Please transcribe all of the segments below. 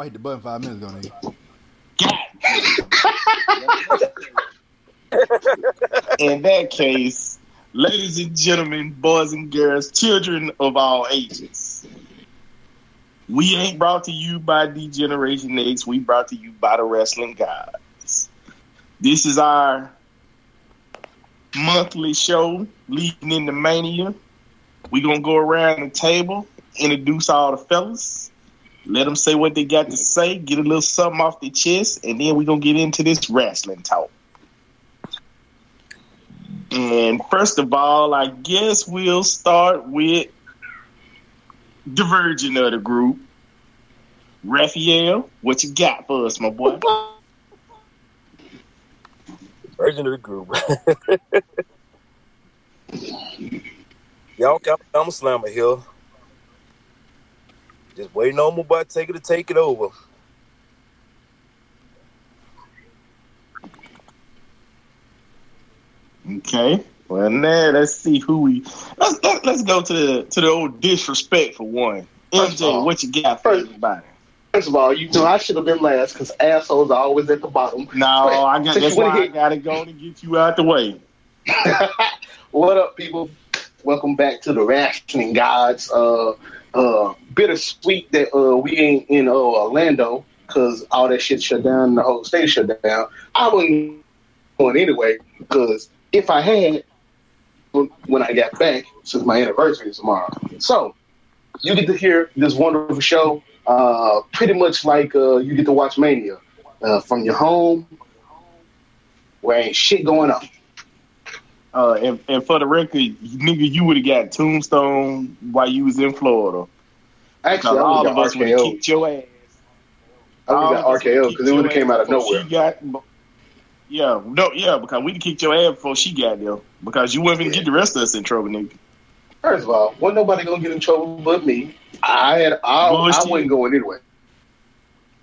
I hit the button five minutes ago, nigga. In that case, ladies and gentlemen, boys and girls, children of all ages, we ain't brought to you by D Generation X. We brought to you by the Wrestling Gods. This is our monthly show leading into Mania. We're gonna go around the table, introduce all the fellas, let them say what they got to say, get a little something off their chest, and then we're gonna get into this wrestling talk. And first of all, I guess we'll start with the virgin of the group. Raphael, what you got for us, my boy? Virgin of the group. Y'all got I'm a slammer here. Just waiting on my boy take it to take it over. Okay. Well, now let's see who we. Let's let, let's go to the to the old disrespect for one. MJ, all- what you got for first- everybody? First of all, you know I should have been last because assholes are always at the bottom. No, I got. That's you wanna why I gotta go to get you out the way. what up, people? Welcome back to the Wrestling Gods. Uh, uh, bittersweet that uh, we ain't in uh, Orlando because all that shit shut down. The whole state shut down. I wasn't going anyway because if I had, when I got back, since my anniversary is tomorrow, so you get to hear this wonderful show. Uh, pretty much like uh, you get to watch Mania uh, from your home, where ain't shit going on. Uh, and, and for the record, nigga, you would have got Tombstone while you was in Florida. Actually, I all of us would have kicked your ass. I would have got RKO because it would have came out of nowhere. Got, yeah, no, yeah, because we kicked your ass before she got there. Because you wouldn't gonna get the rest of us in trouble, nigga. First of all, wasn't nobody gonna get in trouble but me. I had I, I wasn't going anyway.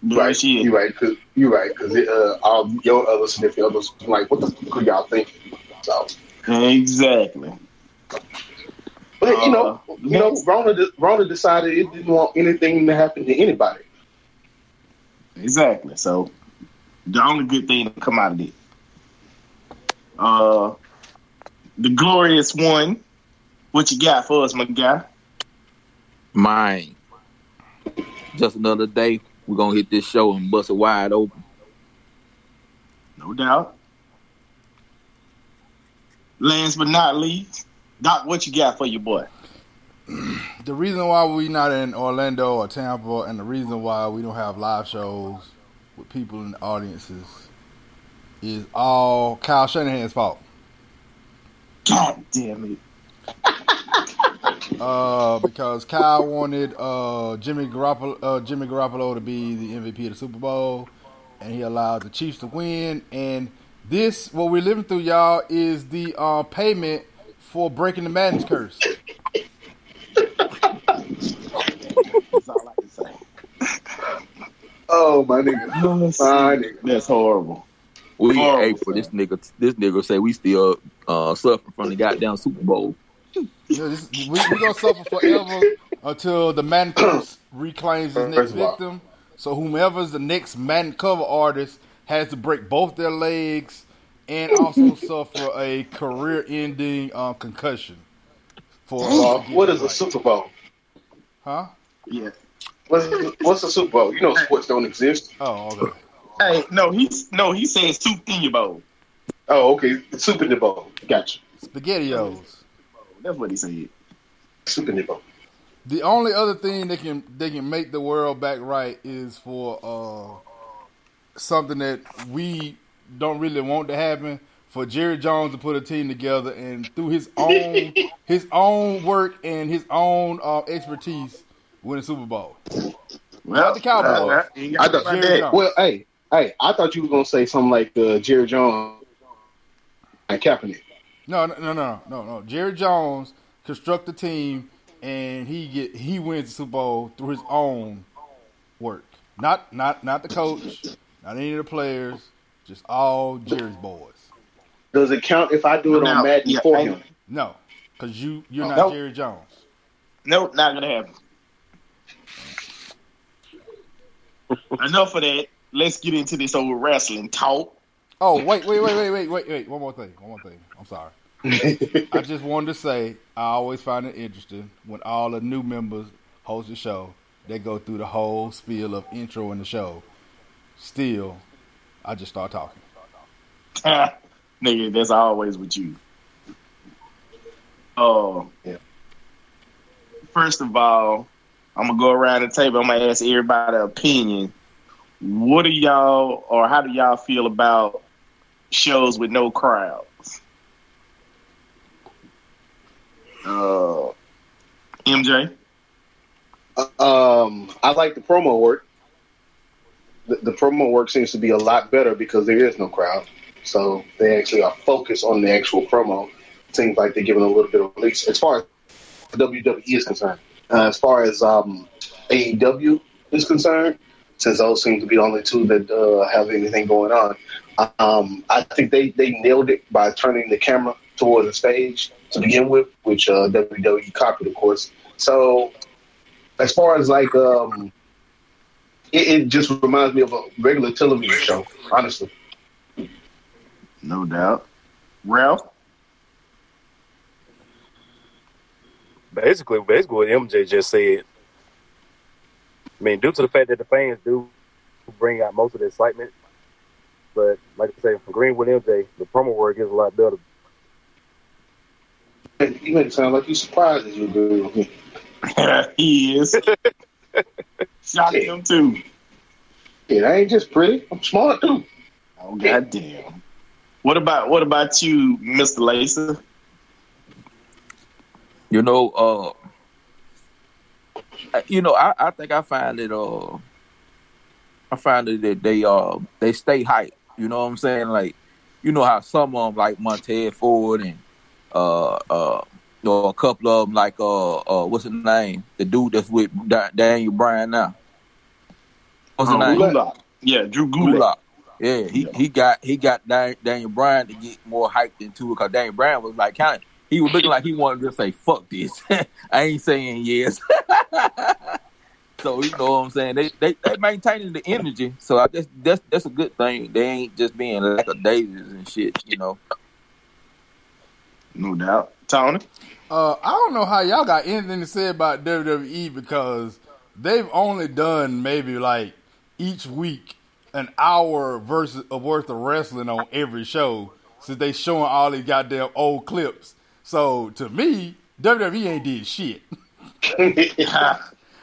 Right, Bullshit. you right, cause you right, cause uh, all your other significant others like, what the fuck are y'all thinking? So, Exactly. but you know, Uh, you know. Rona, de- Rona decided it didn't want anything to happen to anybody. Exactly. So the only good thing to come out of it. Uh the glorious one. What you got for us, my guy? Mine. Just another day. We're gonna hit this show and bust it wide open. No doubt. Last but not least, Doc, what you got for your boy? The reason why we not in Orlando or Tampa, and the reason why we don't have live shows with people in the audiences, is all Kyle Shanahan's fault. God damn it. Uh, because Kyle wanted uh, Jimmy Garoppolo, uh, Jimmy Garoppolo to be the MVP of the Super Bowl, and he allowed the Chiefs to win. And this, what we're living through, y'all, is the uh, payment for breaking the Madden's curse. That's all I can say. Oh my nigga, my nigga. That's horrible. We in Horrible, April. This nigga, this nigga say we still uh, suffering from the goddamn Super Bowl. You know, this, we, we're gonna suffer forever until the Madden curse reclaims his next First of all. victim. So whomever's the next Madden cover artist has to break both their legs and also suffer a career-ending uh, concussion. For Uh, what is a Super Bowl? Huh? Yeah. What's what's a Super Bowl? You know, sports don't exist. Oh, okay. Hey, no, he's no, he says soup in your bowl. Oh, okay, Super Bowl. Gotcha. Spaghettios. That's what he said. Super Bowl. The only other thing they can they can make the world back right is for uh, something that we don't really want to happen. For Jerry Jones to put a team together and through his own his own work and his own uh, expertise win a Super Bowl. Well, the Cowboys. uh, you I thought, right Jerry. Jones. well, hey, hey, I thought you were gonna say something like uh, Jerry Jones and Kaepernick. No, no, no, no, no, no. Jerry Jones construct the team and he get he wins the Super Bowl through his own work. Not not not the coach, not any of the players, just all Jerry's boys. Does it count if I do it Now, on Madden yeah, for him? No, because you you're Oh, not nope. Jerry Jones. Nope, not gonna happen. enough of that. Let's get into this old wrestling talk. Oh wait, wait, wait, wait, wait, wait, wait. One more thing. One more thing. I'm sorry. I just wanted to say I always find it interesting when all the new members host the show. They go through the whole spiel of intro in the show. Still, I just start talking. Nigga, that's always with you. Oh, Yeah. First of all, I'm gonna go around the table. I'm gonna ask everybody opinion. What do y'all, or how do y'all feel about shows with no crowds? Uh, MJ. Um, I like the promo work. The, the promo work seems to be a lot better because there is no crowd, so they actually are focused on the actual promo. Seems like they're giving a little bit of release as far as WWE is concerned. Uh, as far as um, AEW is concerned, since those seem to be the only two that uh, have anything going on, um, I think they, they nailed it by turning the camera towards the stage to begin with, which uh, WWE copied, of course. So as far as like um it, it just reminds me of a regular television show honestly No doubt. Ralph. Basically, basically what MJ just said. I mean, due to the fact that the fans do bring out most of the excitement, but like I say, from Greenwood MJ, the promo work is a lot better. you make it sound like you surprised as you do he is. Shout at him too. yeah i ain't just pretty i'm smart too Oh goddamn. What about what about you, Mr. Lacer? You know, uh, you know, I, I think I find it, uh, I find it that they, uh, they stay hype. You know what I'm saying? Like, you know how some of them, like Montez Ford and, uh, uh, or a couple of them, like, uh, uh, what's his name? The dude that's with Da- Daniel Bryan now. What's his Oh, name? Gulak. Yeah, Drew Gulak. Yeah, he, he got he got Dan, Daniel Bryan to get more hyped into it because Daniel Bryan was like kind of he was looking like he wanted to say fuck this. I ain't saying yes. so you know what I'm saying? They they they maintaining the energy. So I guess that's that's a good thing. They ain't just being like a daisies and shit. You know. No doubt. Tony. Uh, I don't know how y'all got anything to say about WWE because they've only done maybe like each week an hour versus of worth of wrestling on every show since they showing all these goddamn old clips. So to me, WWE ain't did shit.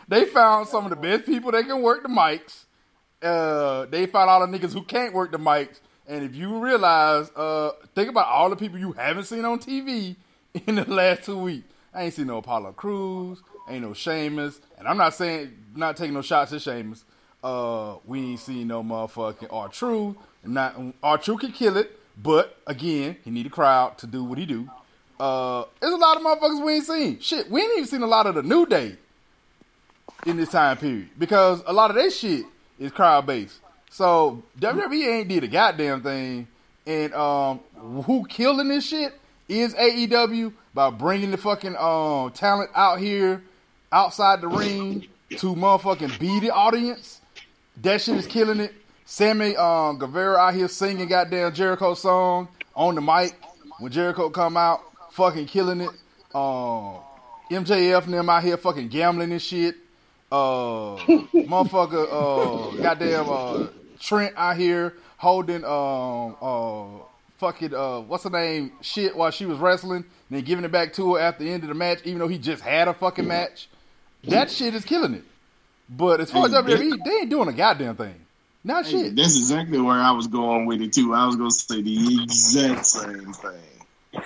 they found some of the best people that can work the mics. Uh, they found all the niggas who can't work the mics. And if you realize, uh, think about all the people you haven't seen on TV in the last two weeks. I ain't seen no Apollo Crews, ain't no Sheamus, and I'm not saying not taking no shots at Sheamus. Uh, we ain't seen no motherfucking R-Truth. Not R-Truth can kill it, but again, he need a crowd to do what he do. Uh, there's a lot of motherfuckers we ain't seen. Shit, we ain't even seen a lot of the New Day in this time period because a lot of that shit is crowd based. So WWE ain't did a goddamn thing, and um, who killing this shit is AEW by bringing the fucking um talent out here outside the ring to motherfucking be the audience. That shit is killing it. Sammy um, Guevara out here singing goddamn Jericho song on the mic when Jericho come out, fucking killing it. Um, MJF and them out here fucking gambling and shit. Uh, motherfucker, uh, goddamn uh, Trent out here holding um uh fucking uh what's her name shit while she was wrestling and then giving it back to her after the end of the match, even though he just had a fucking match. That shit is killing it. But as far as Hey, WWE, they ain't doing a goddamn thing. Not Hey, shit. that's exactly where I was going with it too. I was gonna say the exact same thing.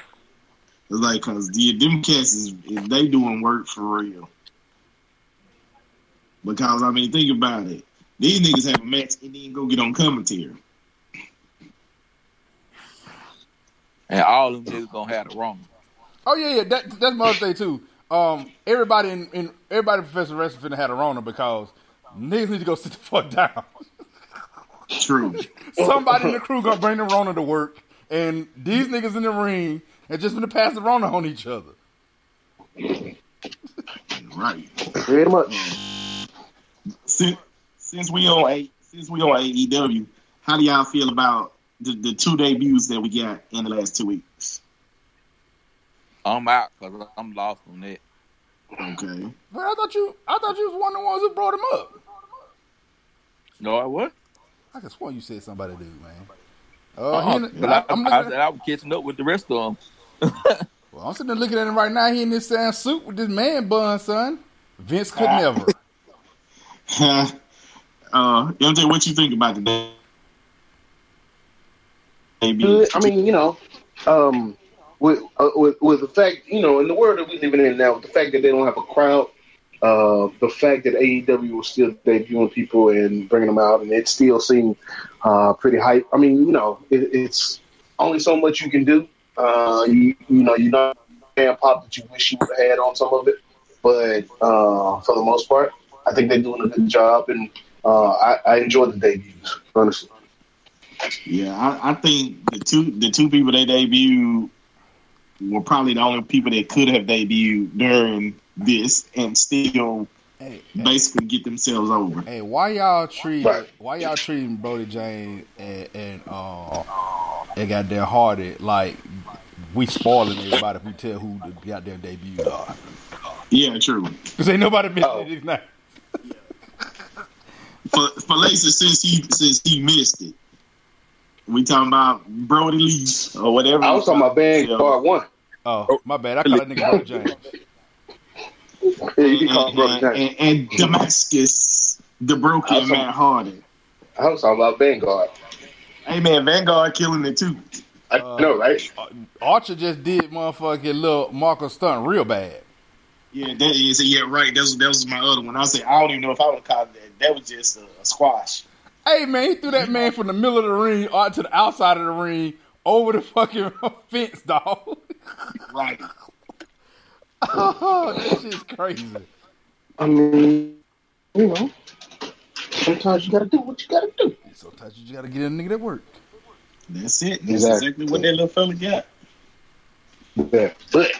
It's like, cause the them cats is if they doing work for real. Because I mean, think about it. These niggas have a match and then go get on commentary. And all of them niggas gonna have the wrong. Oh yeah, yeah. That, that's my other thing too. Um, everybody in, in everybody in professional wrestling finna had a Rona because niggas need to go sit the fuck down. True. Somebody in the crew gonna bring the Rona to work, and these niggas in the ring are just gonna pass the Rona on each other. right. Pretty much. Since since we on a since we on AEW, how do y'all feel about the, the two debuts that we got in the last two weeks? I'm out because I'm lost on that. Okay. Well, I thought you, I thought you was one of the ones who brought him up. No, I what? I could swear you said somebody dude, man. Uh, Uh-uh, he in but I, I, am I, I said I was catching up with the rest of them. well, I'm sitting there looking at him right now. He in this same suit with this man bun, son. Vince could Ah. never. uh, MJ, what you think about the debut? I mean, you know, um, with, uh, with with the fact, you know, in the world that we're living in now, with the fact that they don't have a crowd, uh, the fact that AEW was still debuting people and bringing them out, and it still seemed uh, pretty hype. I mean, you know, it, it's only so much you can do. Uh, you, you know, you're not fan pop that you wish you would have had on some of it, but uh, for the most part, I think they're doing a good job, and uh, I, I enjoyed the debuts, honestly. Yeah, I, I think the two the two people that debuted were probably the only people that could have debuted during this and still Hey, hey, basically get themselves over. hey, why y'all treat Right. why y'all treating Brody James and, and uh and goddamn Hardy like we spoiling everybody if we tell who the goddamn debuts are? Yeah, true. Cause ain't nobody missing Oh. it now. For for Lacer, since he since he missed it, we talking about Brodie Lee or whatever. I was talking about Vanguard One. Oh, my bad. I call that nigga Brody James. Yeah, you can call and, and, and, and Damascus, the broken I was Matt Hardy. I was talking about Vanguard. Hey man, Vanguard killing it too. I Uh, know, right? Archer just did motherfucking little Marko Stunt real bad. Yeah, that is yeah, right. That was that was my other one. I said I don't even know if I would call it that. That was just a, a squash. Hey man, he threw that man from the middle of the ring out to the outside of the ring over the fucking fence, dog. Right. oh, that shit's crazy. I mean, you know, sometimes you gotta do what you gotta do. Sometimes you just gotta get a nigga that work. That's it. That's Exactly. exactly what that little fella got. Yeah. But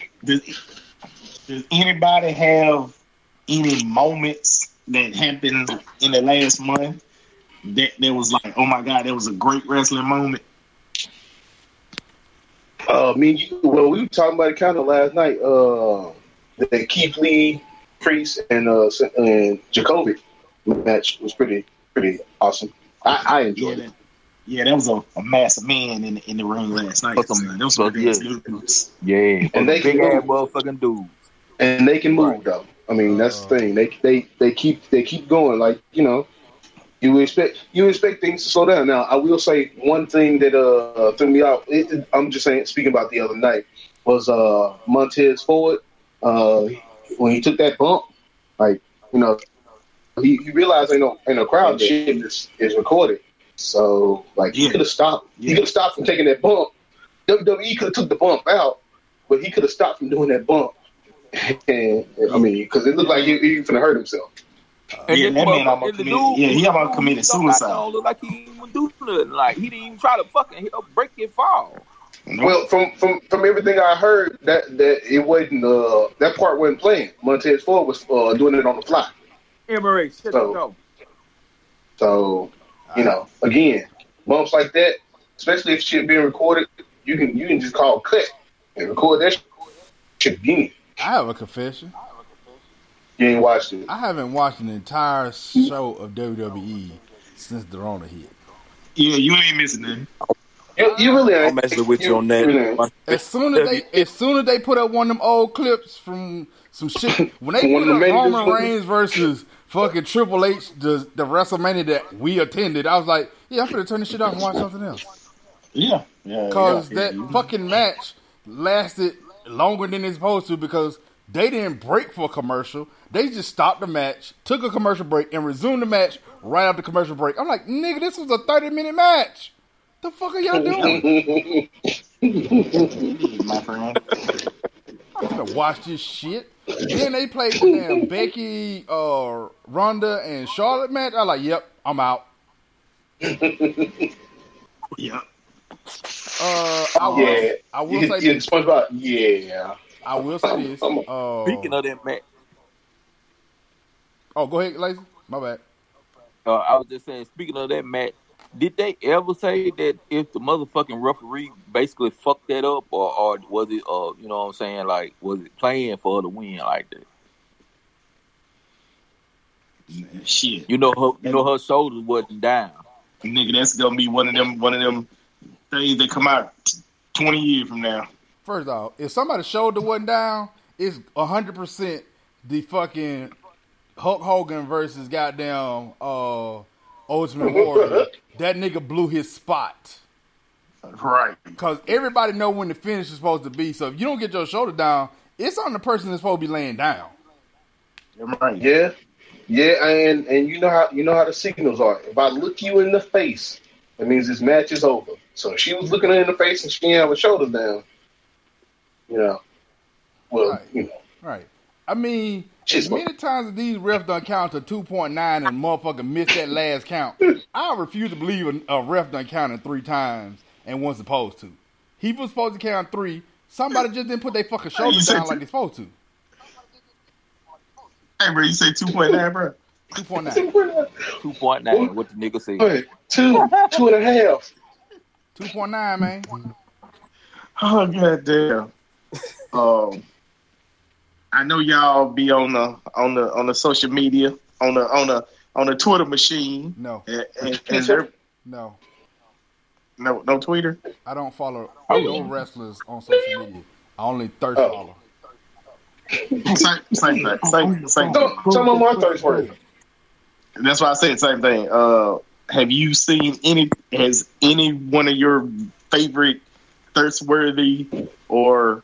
Does, does anybody have any moments that happened in the last month that that was like, oh my god, that was a great wrestling moment? uh, me and you, well, we were talking about it kind of last night. Uh, the Keith Lee, Priest, and uh, and Jacoby match was pretty pretty awesome. I, I Yeah, enjoyed it. that, yeah, that was a, a massive man in the, in the ring last night. That's. That was some that's- big dudes. Yeah, And they big ass motherfucking dudes. And they can move though. I mean, that's the thing. They they they keep they keep going. Like you know, you expect you expect things to slow down. Now, I will say one thing that uh threw me it- I'm just saying, speaking about the other night, was uh Montez Ford. Uh, when he took that bump, like you know, he, he realized ain't no ain't no crowd. Shit is, is recorded. So like he Yeah. could have stopped. He could have stopped from taking that bump. WWE could have took the bump out, but he could have stopped from doing that bump. And I mean, because it looked like he, he was gonna hurt himself. And Yeah, that man motherfucker- almost and the committed- dude- yeah, he the almost committed stuck out suicide. Don't look like he didn't even do nothing. Like he didn't even try to fucking hit, break it fall. Well, from from from everything I heard, that that it wasn't uh, that part wasn't playing. Montez Ford was uh, doing it on the fly. Emirates, shut So- the. So you know, again, bumps like that, especially if shit being recorded, you can you can just call cut and record that shit again. I have a confession. You ain't watched it. I haven't watched an entire show of WWE since the Rona hit. Yeah, you ain't missing nothing. You, you really ain't. I'm actually with you on really that. As soon as they, as soon as they put up one of them old clips from some shit, when they One put up the managers Roman Reigns versus fucking Triple H, the the WrestleMania that we attended, I was like, yeah, I'm gonna turn this shit off and watch something else. Yeah, yeah. Cause yeah, that yeah. fucking match lasted longer than it's supposed to because they didn't break for a commercial. They just stopped the match, took a commercial break, and resumed the match right after commercial break. I'm like, nigga, this was a 30 minute match. The fuck are y'all doing? my friend. I'm gonna watch this shit. Then they played the damn Becky, uh, Ronda, and Charlotte match. I'm like, yep, I'm out. Yeah. Uh, I will, yeah, I will you, say you, this. SpongeBob. Yeah, I will say this. I'm- Uh, Speaking of that match, oh, go ahead, Lazy. My bad. uh, I was just saying. Speaking of that, Matt, did they ever say that if the motherfucking referee basically fucked that up, or, or was it, uh, you know what I'm saying, like was it playing for her to win like that? Shit, You know her, you know her shoulders wasn't down. nigga, that's gonna be one of them one of them things that come out twenty years from now. First off, if somebody's shoulder wasn't down, it's hundred percent the fucking Hulk Hogan versus goddamn uh Ultimate Warrior. that nigga blew his spot. Right. Cause everybody know when the finish is supposed to be. So if you don't get your shoulder down, it's on the person that's supposed to be laying down. Right. Yeah, yeah, and and you know how you know how the signals are. If I look you in the face, that means this match is over. So she was looking her in the face and she didn't have her shoulders down, you know, well, Right. you know, Right. I mean, Shit's as many times as these refs done count to 2.9 and motherfucker missed that last count, I refuse to believe a, a ref done counted three times and wasn't supposed to. He was supposed to count three. Somebody just didn't put their fucking shoulders down two. like they're supposed to. Hey, bro, you say two point nine, bro? 2.9. Two point nine. What the nigga say. Two, two and a half. 2.9, man. Oh goddamn. um, I know y'all be on the on the on the social media on the on the on the Twitter machine. No, And, and, and there, no. no no Twitter. I don't follow Oh. no wrestlers on social media. I only thirst Oh. follow. Same same thing. Same same thing. Some, some of my thirst words. That's why I said the same thing. Uh, have you seen any? Has any one of your favorite thirstworthy or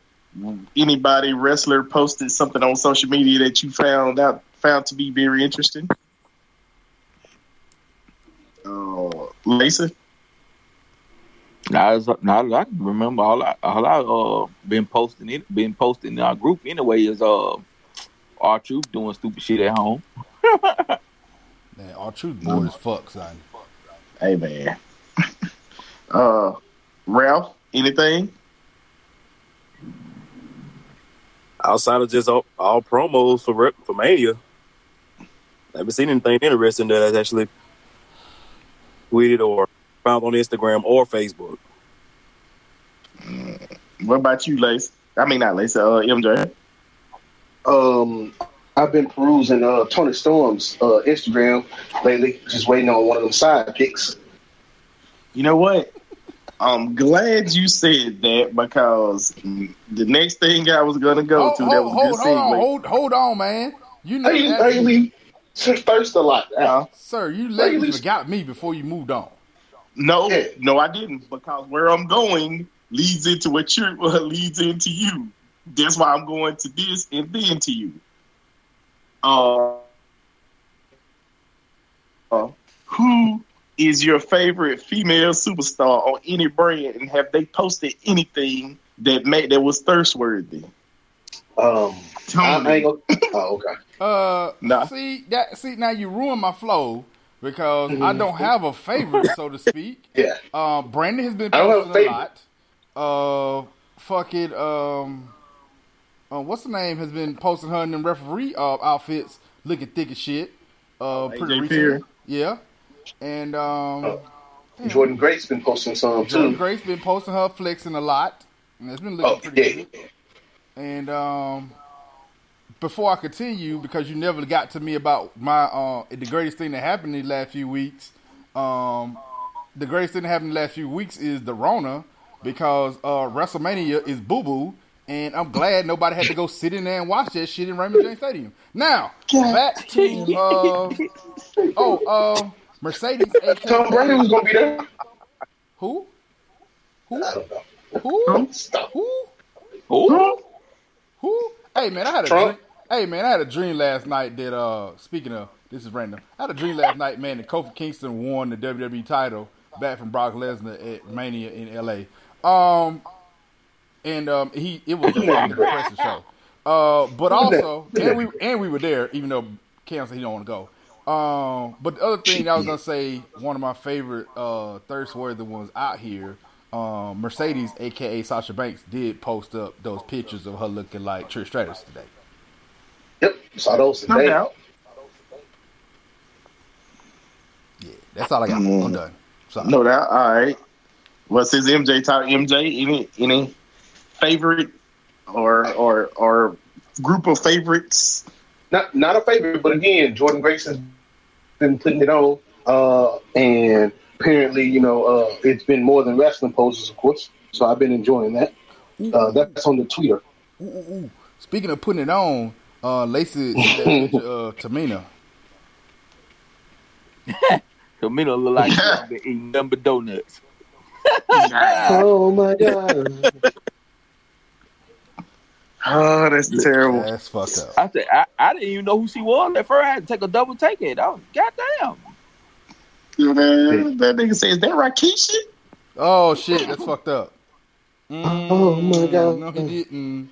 anybody wrestler posted something on social media that you found out found to be very interesting? Uh, Lacey, Now, as- now that I can remember, all I all I uh been posting it, been posting in our group anyway is uh R-Truth doing stupid shit at home. Man, R-Truth bored as fuck, son. Hey man. uh, Ralph, anything? Outside of just all, all promos for for Mania, I haven't seen anything interesting that has actually tweeted or found on Instagram or Facebook. What about you, Lace? I mean, not Lace. Uh, MJ. Um, I've been perusing uh, Toni Storm's uh, Instagram lately, just waiting on one of them side picks. You know what? I'm glad you said that because the next thing I was gonna go Hold, to that was a hold, good hold on, segue. hold, hold on, man. You never Hey, asked me- lately, thirst a lot. Uh, Sir, you lately Lately- forgot me before you moved on. no, Yeah. no, I didn't because where I'm going leads into what you're what leads into you. That's why I'm going to this and then to you. Uh, uh, who is your favorite female superstar on any brand, and have they posted anything that made that was thirst worthy? Um, Tony. I ain't gonna, oh, okay. Uh, Nah. see that. See now you ruined my flow because I Mhm. don't have a favorite, so to speak. Yeah. Uh, Brandon has been I don't a posting a, lot. Uh, fuck it. Um, uh, what's the name? Has been posting her in them referee uh, outfits, looking thick as shit. Uh, AJ pretty recently. Perry. Yeah, and um, Oh. Jordynne Grace been posting some Jordan too. Grace been posting her flexing a lot, and it's been looking Oh, pretty yeah. good. And um, before I continue, because you never got to me about my uh, the greatest thing that happened in the last few weeks. Um, the greatest thing that happened in the last few weeks is the Rona, because uh, WrestleMania is boo boo, and I'm glad nobody had to go sit in there and watch that shit in Raymond James Stadium. Now back to uh, oh um, Mercedes. Tom Brady was gonna be there. who? Who? I don't know. Who? Who? Who? Who? Hey man, I had a Trump? dream. Hey man, I had a dream last night that uh speaking of this is random. I had a dream last night, man, that Kofi Kingston won the WWE title back from Brock Lesnar at Mania in LA. Um and um he it was a fucking impressive show. Uh but also and we and we were there, even though Cam said he don't want to go. Um, but the other thing I was gonna say, one of my favorite uh, thirst worthy ones out here, um, Mercedes, aka Sasha Banks, did post up those pictures of her looking like Trish Stratus today. Yep. Saw those No today. Yeah, That's all I got. Mm. I'm done. Sorry. No doubt. All right. Well, since MJ talk MJ, any any favorite or or or group of favorites? Not not a favorite, but again, Jordan Grayson's been putting it on, uh, and apparently, you know, uh, it's been more than wrestling poses, of course. So I've been enjoying that. Uh, that's on the Twitter. Ooh, ooh, ooh. Speaking of putting it on, uh, Lacey sent that picture of Tamina. Look like she's been eating number donuts. Oh my god! Oh, that's terrible. That's fucked up. I said I, I didn't even know who she was at first. I had to take a double take it. Oh, was goddamn. Man, that nigga says "Is that Rakeisha? Oh shit, that's fucked up. Oh, my God. No, he didn't.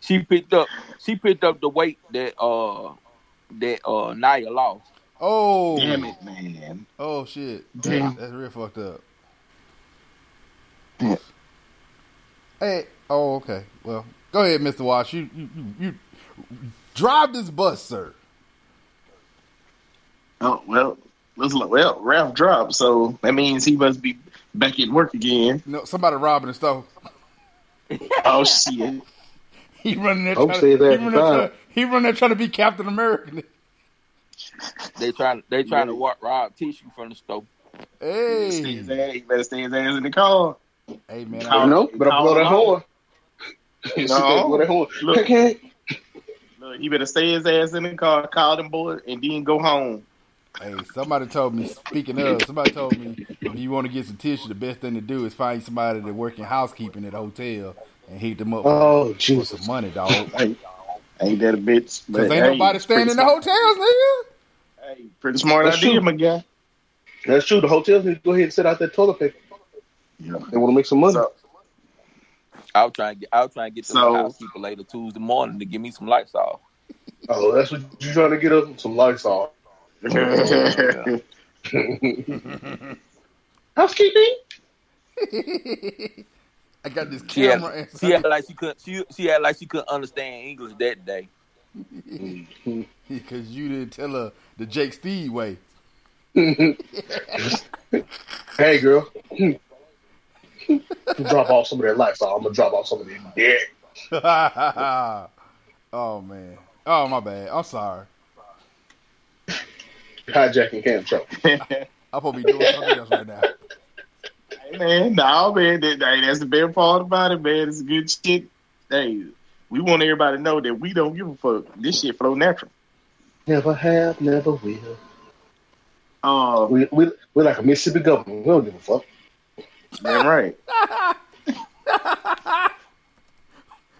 She picked up she picked up the weight that uh that uh Nia lost. Oh, Damn it, man. Oh shit, Damn. that's real fucked up. Yeah. Hey, oh okay. Well, go ahead, Mister Wash. You, you you you drive this bus, sir. Oh well, well, Ralph dropped, so that means he must be back at work again. No, somebody robbing the store. Oh shit. He running there. Hope Trying say to, that he, running there fine. trying, he running there trying to be Captain America. They trying they trying to wa- rob tissue from the stove. Stay his Hey, ass, he better stay his ass in the car. hey man. Call- I, You know, better blow that horn. She No. better blow. Look. Okay. Look, he better stay his ass in the car, call them boy, and then go home. hey, somebody told me. Speaking of, somebody told me if you want to get some tissue, the best thing to do is find somebody that work in housekeeping at a hotel and hit them up Oh for Jesus! some money, dog. Hey, ain't that a bitch? Cause ain't hey, nobody staying in the hotels, nigga. Hey, pretty smart That's idea, true. my guy. That's true. The hotels need to go ahead and set out that toilet paper. Yeah. They want to make some money. So, I was trying to get I'll try to get the So- housekeeper later Tuesday morning to give me some lights off. oh, that's what you're trying to get up some lights off. Housekeeping. I got this She had, camera. and she had like she couldn't she, she had like she couldn't understand English that day. because you didn't tell her the Jake Steed way. Hey, girl. Drop off some of that lights off. I'm gonna drop off some of that dick. oh man. Oh my bad. I'm sorry. Hijacking Cam Truck. I'm gonna be doing something else right now. Hey, man, no, man, that, hey, that's the best part about it, man. It's good shit. Hey, we want everybody to know that we don't give a fuck. This shit flow natural. Never have, never will. Uh, We we we're like a Mississippi government. We don't give a fuck. Damn right.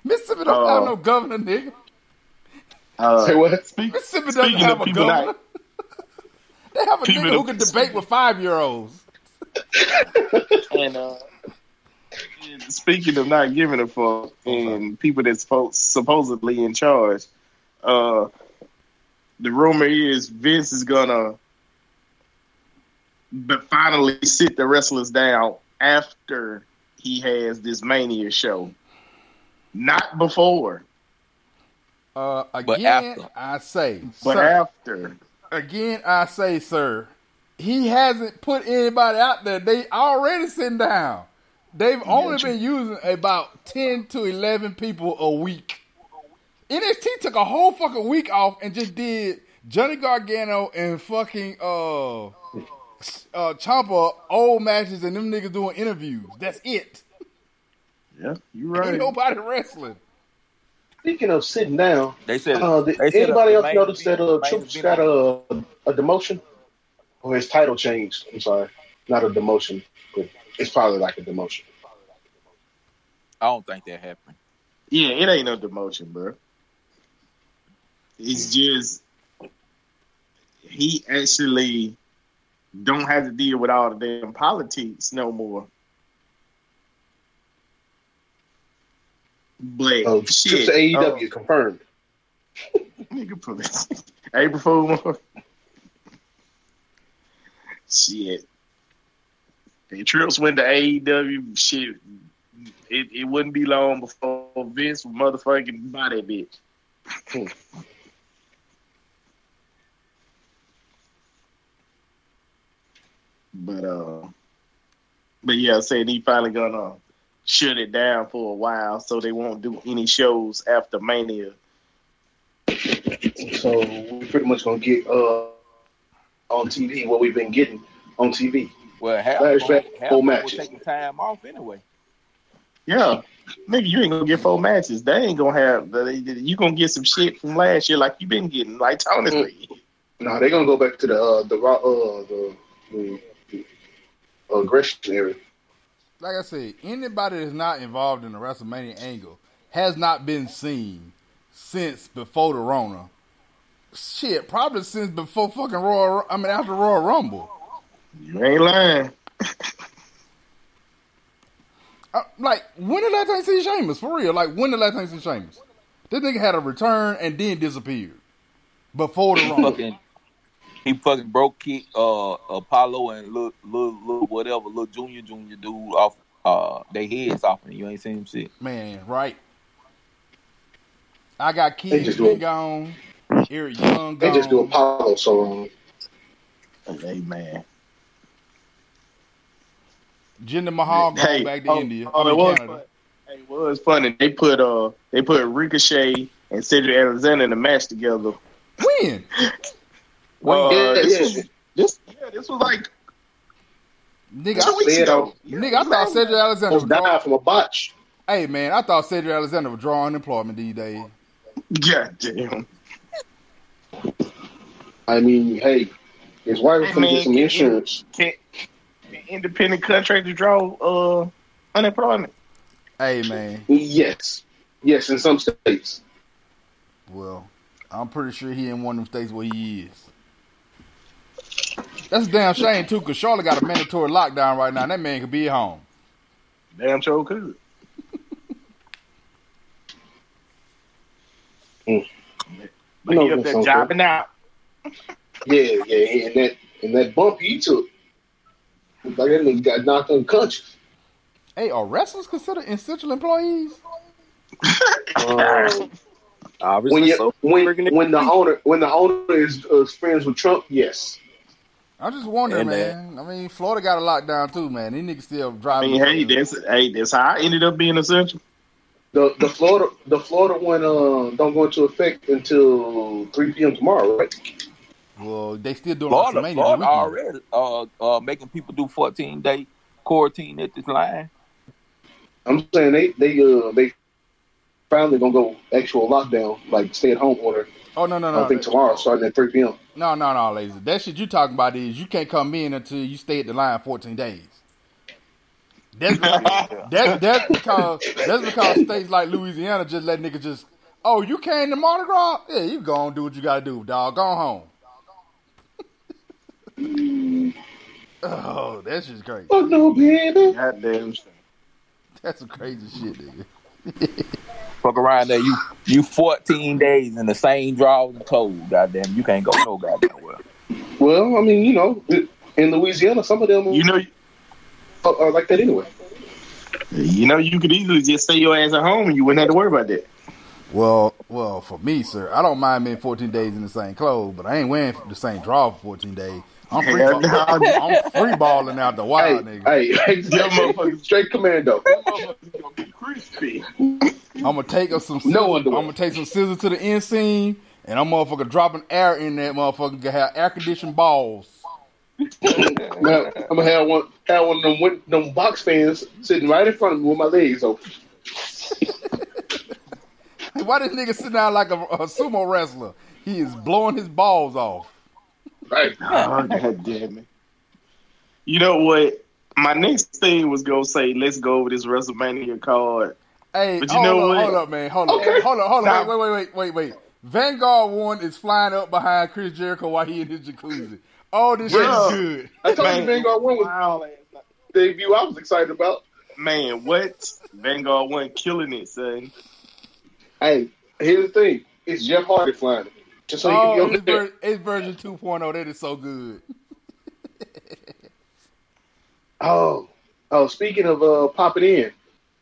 Mississippi don't Oh. have no governor, nigga. Say Uh, what? speak, Mississippi doesn't speaking have of a people governor. that, They have a nigga who can debate with five year olds. and uh, speaking of not giving a fuck and people that's supposed, supposedly in charge, uh, the rumor is Vince is gonna, but finally sit the wrestlers down after he has this Mania show, not before, Uh, But again, after. I say, but sir, after. again, I say, sir, he hasn't put anybody out there. They already sitting down. They've only been using about ten to eleven people a week. NXT took a whole fucking week off and just did Johnny Gargano and fucking uh uh Ciampa old matches and them niggas doing interviews. That's it. Yeah, you Ain't right. nobody wrestling. Speaking of sitting down, They said uh, did they said anybody the else main notice event- that uh, main Triple got a, a demotion? Or his title changed? I'm sorry. Not a demotion, but it's probably like a demotion. I don't think that happened. Yeah, it ain't no demotion, bro. It's just he actually don't have to deal with all the damn politics no more. But Oh, shit, just the AEW um, confirmed. oh, nigga, please. April Fool. shit. If Trips went to AEW, shit, it, it wouldn't be long before Vince would motherfucking buy that bitch. But uh, but yeah, saying he finally gonna shut it down for a while, so they won't do any shows after Mania. So we're pretty much gonna get uh on TV what we've been getting on TV. Well, half Flashback, of half full of them matches. taking time off anyway. Yeah, nigga, you ain't gonna get four matches. They ain't gonna have. They, you gonna get some shit from last year, like you been getting, like Tony Mm. said. No, they're gonna go back to the uh the raw uh the, the, the aggression area. Like I said, anybody that's not involved in the WrestleMania angle has not been seen since before the Rona. Shit, probably since before fucking Royal. I mean, after Royal Rumble. You ain't lying. Uh, like, when the last time see Sheamus? For real, like when the last time see Sheamus? This nigga had a return and then disappeared before the He Rona. fucking, he fucking broke kick uh, Apollo and little, little, little whatever, little junior, junior dude off uh, they heads off, and you ain't seen him shit. Man, right? I got They Keith just been do- gone. Eric Young They just do Apollo song. Hey man. Jinder Mahal gone Hey, back to oh, India. oh, I mean, it was Canada. fun. Hey, it was funny. They put uh they put Ricochet and Cedric Alexander in a match together. When? Uh, Yeah, this yeah. was this yeah, this was like Nigga, two I, weeks ago. out. nigga, I thought Cedric Alexander was Almost drawing. died from a botch. Hey man, I thought Cedric Alexander was drawing employment these days. God damn. I mean, hey, his wife was gonna get some can- insurance. Can't independent contractor draw uh unemployment. Hey man, Yes, yes, in some states. well, I'm pretty sure he in one of them states where he is. That's a damn shame too, cause Charlotte got a mandatory lockdown right now. and That man could be at home. Damn sure could. Mm. But he up there jobbing out. Yeah, yeah, and that and that bump he took, like that nigga got knocked unconscious. Hey, are wrestlers considered essential employees? Um, Obviously, when you so. when when the owner when the owner is uh, friends with Trump, yes. I'm just wondering, And that- man. I mean, Florida got a lockdown too, man. These niggas still I driving. mean, hey, that's hey, that's how I ended up being essential. The the Florida the Florida one uh, don't go into effect until three p.m. tomorrow, right? well, they still doing Florida, WrestleMania. Florida already uh, uh, making people do 14 day quarantine at this line. I'm saying they they uh they finally gonna go actual lockdown, like stay at home order. Oh no, no, no! I no, think tomorrow, starting at three p.m. no, no, no, lazy. That shit you talking about is you can't come in until you stay at the line 14 days. That's that that's because that's because states like Louisiana just let niggas just oh you came to Mardi Gras yeah you go and do what you gotta do dog go home. oh that's just crazy. Oh no, baby. Goddamn. shame. That's some crazy shit, nigga. Fuck around there, you you 14 days in the same drawers and clothes. Goddamn, you can't go no goddamn well. Well, I mean, you know, in Louisiana, some of them You know, are, are like that anyway. you know, you could easily just stay your ass at home and you wouldn't have to worry about that. Well, well, for me, sir, I don't mind being 14 days in the same clothes, but I ain't wearing the same draw for 14 days. I'm free, Hell ball- no. I'm free balling out the wild, hey, nigga. hey, hey, motherfucker- straight commando. Motherfucker's gonna be crispy. I'm gonna take up some. No scissors, I'm gonna take some scissors to the end scene, and I'm motherfucker dropping air in that motherfucker. Gonna have air conditioned balls. Man, I'm gonna have one, have one of them, them box fans sitting right in front of me with my legs open. Why this nigga sitting down like a, a sumo wrestler? He is blowing his balls off. Right. Oh, God damn it. You know what? My next thing was gonna say, let's go over this WrestleMania card. Hey, But you hold know up, what? hold up, man, hold up, Okay. hold up, hold Now- up, wait, wait, wait, wait, wait. Vanguard one is flying up behind Chris Jericho while he in his jacuzzi. Oh, this Bruh. shit is good. I told you Vanguard One was Wow, debut I was excited about. man, what? Vanguard wasn't killing it, son. Hey, here's the thing: it's Jeff Hardy flying it, just so oh, he can it's, be on ver- it's version 2.0. That is so good. Oh, oh. Speaking of uh, popping in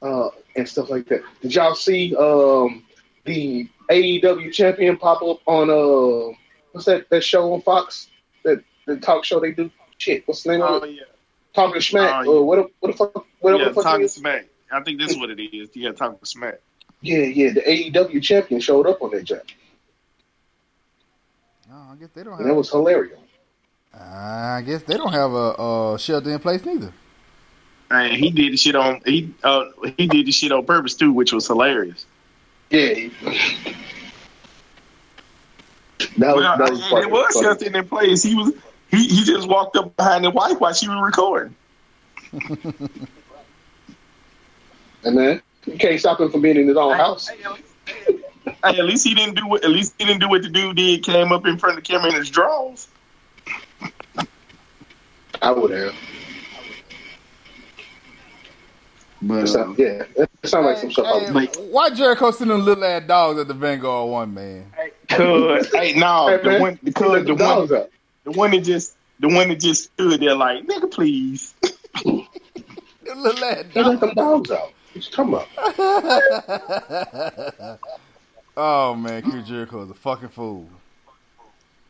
uh, and stuff like that, did y'all see um, the AEW champion pop up on uh, what's that that show on Fox? That the talk show they do. Shit, what's the name Oh of it? yeah, talking smack. Oh, or what? the- What the fuck? Whatever yeah, the fuck. talking is. smack. I think this is what it is. Yeah, talking smack. Yeah, yeah. The AEW champion showed up on that jump, No, I guess they don't and that have. was hilarious. I guess they don't have a, a shelter in place neither. And he did the shit on he uh he did the shit on purpose too, which was hilarious. Yeah. That was, Well, that was and fucking it was funny. just in place. He was he, he just walked up behind the wife while she was recording. And then you can't stop him from being in his own house. Hey, at least he didn't do what at least he didn't do what the dude did. Came up in front of the camera in his drawers. I would have. But It sound- um, yeah, it sounds like some stuff. I Hey, would Like- why Jericho sending them little ass dogs at the Vanguard one man? cause hey no Hey, the man, one He because the the one the one that just the one that just stood there like nigga please. Them little ass He let dogs. them dogs out. What you talking about? oh man, Chris Jericho is a fucking fool.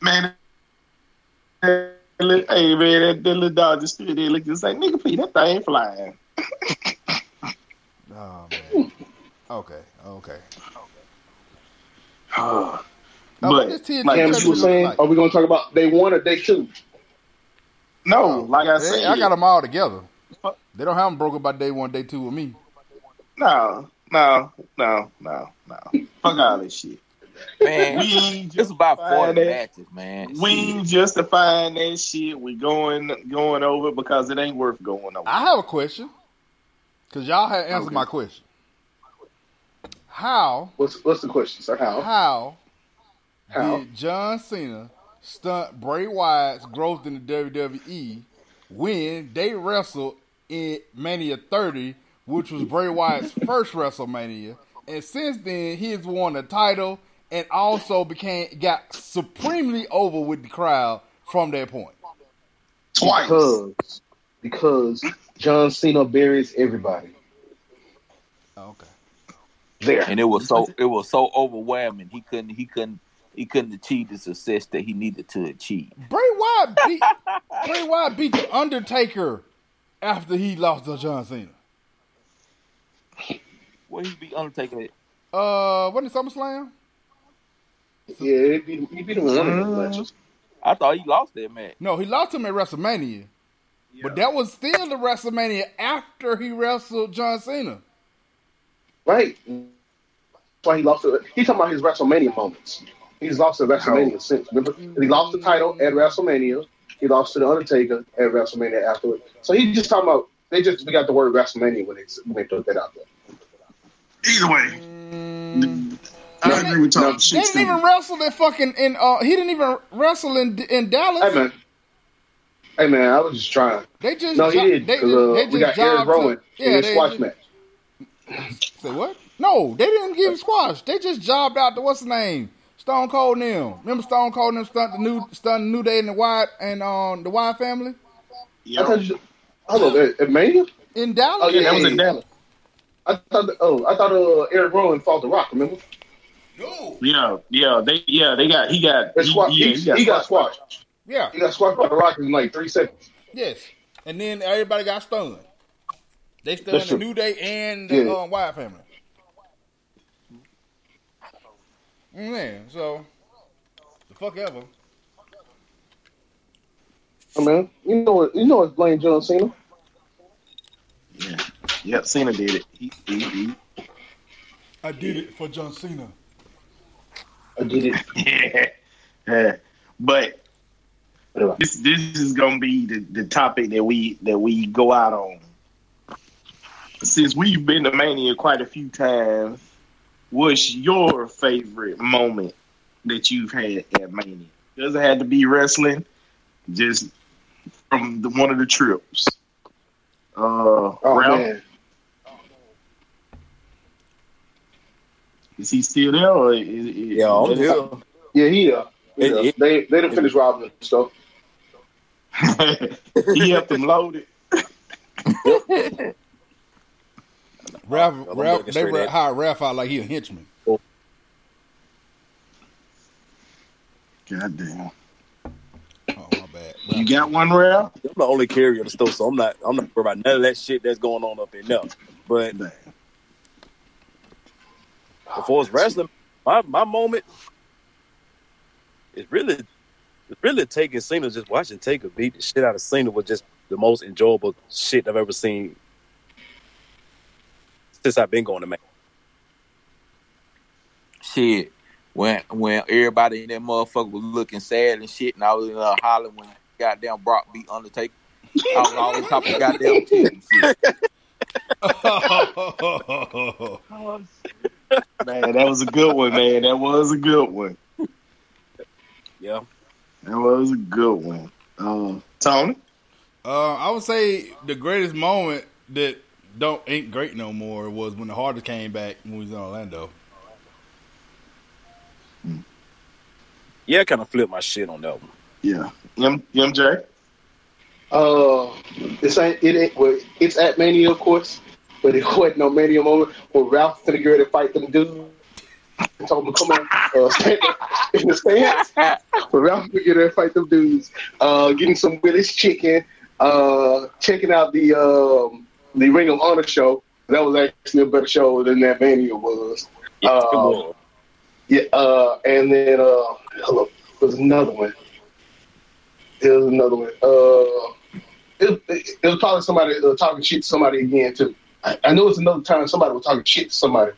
Man, hey man, that, that little dog just stood there looking just like nigga please that thing ain't flying. Oh man. Okay, okay. but what does TNT like Cam, you were saying, like? are we going to talk about day one or day two? no, oh, like I They- said, I got them all together. They don't have them broken by day one, day two with me. no, no, no, no, no. Fuck all this shit. Man, We ain't it's about justifying 40 that. matches, man. We ain't justifying that shit. We going going over because it ain't worth going over. I have a question. Cause y'all had answered Okay. my question. How What's what's the question, sir? How? how How? did John Cena stunt Bray Wyatt's growth in the WWE when they wrestled in Mania 30, which was Bray Wyatt's first WrestleMania, and since then he has won the title and also became got supremely over with the crowd from that point. Twice. Because because John Cena buries everybody. Okay. There. and it was so it was so overwhelming. He couldn't he couldn't he couldn't achieve the success that he needed to achieve. Bray Wyatt beat Bray Wyatt beat the Undertaker after he lost to John Cena. Where he be Undertaker at? Uh, wasn't it SummerSlam? Yeah, he beat, he beat him in one of those matches. I thought he lost that match. No, he lost him at WrestleMania. But that was still the WrestleMania after he wrestled John Cena. Right. That's why he lost it. He's talking about his WrestleMania moments. He's lost at WrestleMania since. Remember, he lost the title at WrestleMania. He lost to the Undertaker at WrestleMania afterward. So he just talking about they just we got the word WrestleMania when they when they put that out there. Either way, I agree with Tom. No, they didn't even wrestle in fucking in. Uh, he didn't even wrestle in in Dallas. Hey man, hey man, I was just trying. They just No, he jo- did They just, uh, they we just got Eric jobbed Rowan to- in his they squash just- match. Say what? No, they didn't give him squash. They just jobbed out the what's the name? Stone Cold and them. Remember Stone Cold and them stunt the new stunt New Day and the Wyatt and um the Wyatt family I Yep. thought you, hold on, at, at Mania? in Dallas. Oh, yeah, That was in Dallas. I thought oh I thought uh, Eric Rowan fought the Rock. Remember? No. Yeah, yeah, they yeah they got he got That squash, he, he, yeah, he got squashed. Yeah. He got squashed by the Rock in like three seconds. Yes. And then everybody got stunned. They stunned That's the true. New Day and the Yeah. um, Wyatt family. Man, so the fuck ever. I mean, you know what? You know what? Blaine John Cena. Yeah, yep. Cena did it. He, he, he. I did it for John Cena. I did it. Yeah. yeah. But this this is gonna be the, the topic that we that we go out on. Since we've been to Mania quite a few times, what's your favorite moment that you've had at Mania? Doesn't have to be wrestling, just from the, one of the trips. Uh, Oh Ralph, man, is he still there? Or is, is, Yeah, I'm here. yeah, he. Uh, It- yeah. it- they they didn't finish robbing and stuff. he helped him load it. Ralph, Ralph they straight hired Ralph out like he a henchman. God damn. Oh my bad. You got one, Ralph? I'm the only carrier of the store, so I'm not. I'm not worried about none of that shit that's going on up in there. But Damn. As it's wrestling, my my moment is really, it's really taking Cena. Just watching Taker beat the shit out of Cena was just the most enjoyable shit I've ever seen since I've been going to man. Shit. When when everybody in that motherfucker was looking sad and shit, and I was in uh, hollering when goddamn Brock beat Undertaker. I was always talking goddamn shit and shit. Man, that was a good one, man. That was a good one. Yeah, That was a good one. Uh, Tony? Uh, I would say the greatest moment that don't ain't great no more was when the Hardys came back when we was in Orlando. yeah, I kind of flipped my shit on that one. Yeah. M- MJ? Uh, this ain't it. Ain't, well, it's at Mania, of course, but it wasn't no Mania moment where Ralph finna get ready to fight them dudes. I told him to come on, uh, stand in the stands. Where Ralph finna get ready to fight them dudes. Uh, getting some Willis chicken. Uh, checking out the um, the Ring of Honor show. That was actually a better show than that Mania was. It Uh. Yeah, uh, and then uh, up, there's another one. There's another one. Uh, it, it, it was probably somebody uh, talking shit to somebody again too. I, I know it's another time somebody was talking shit to somebody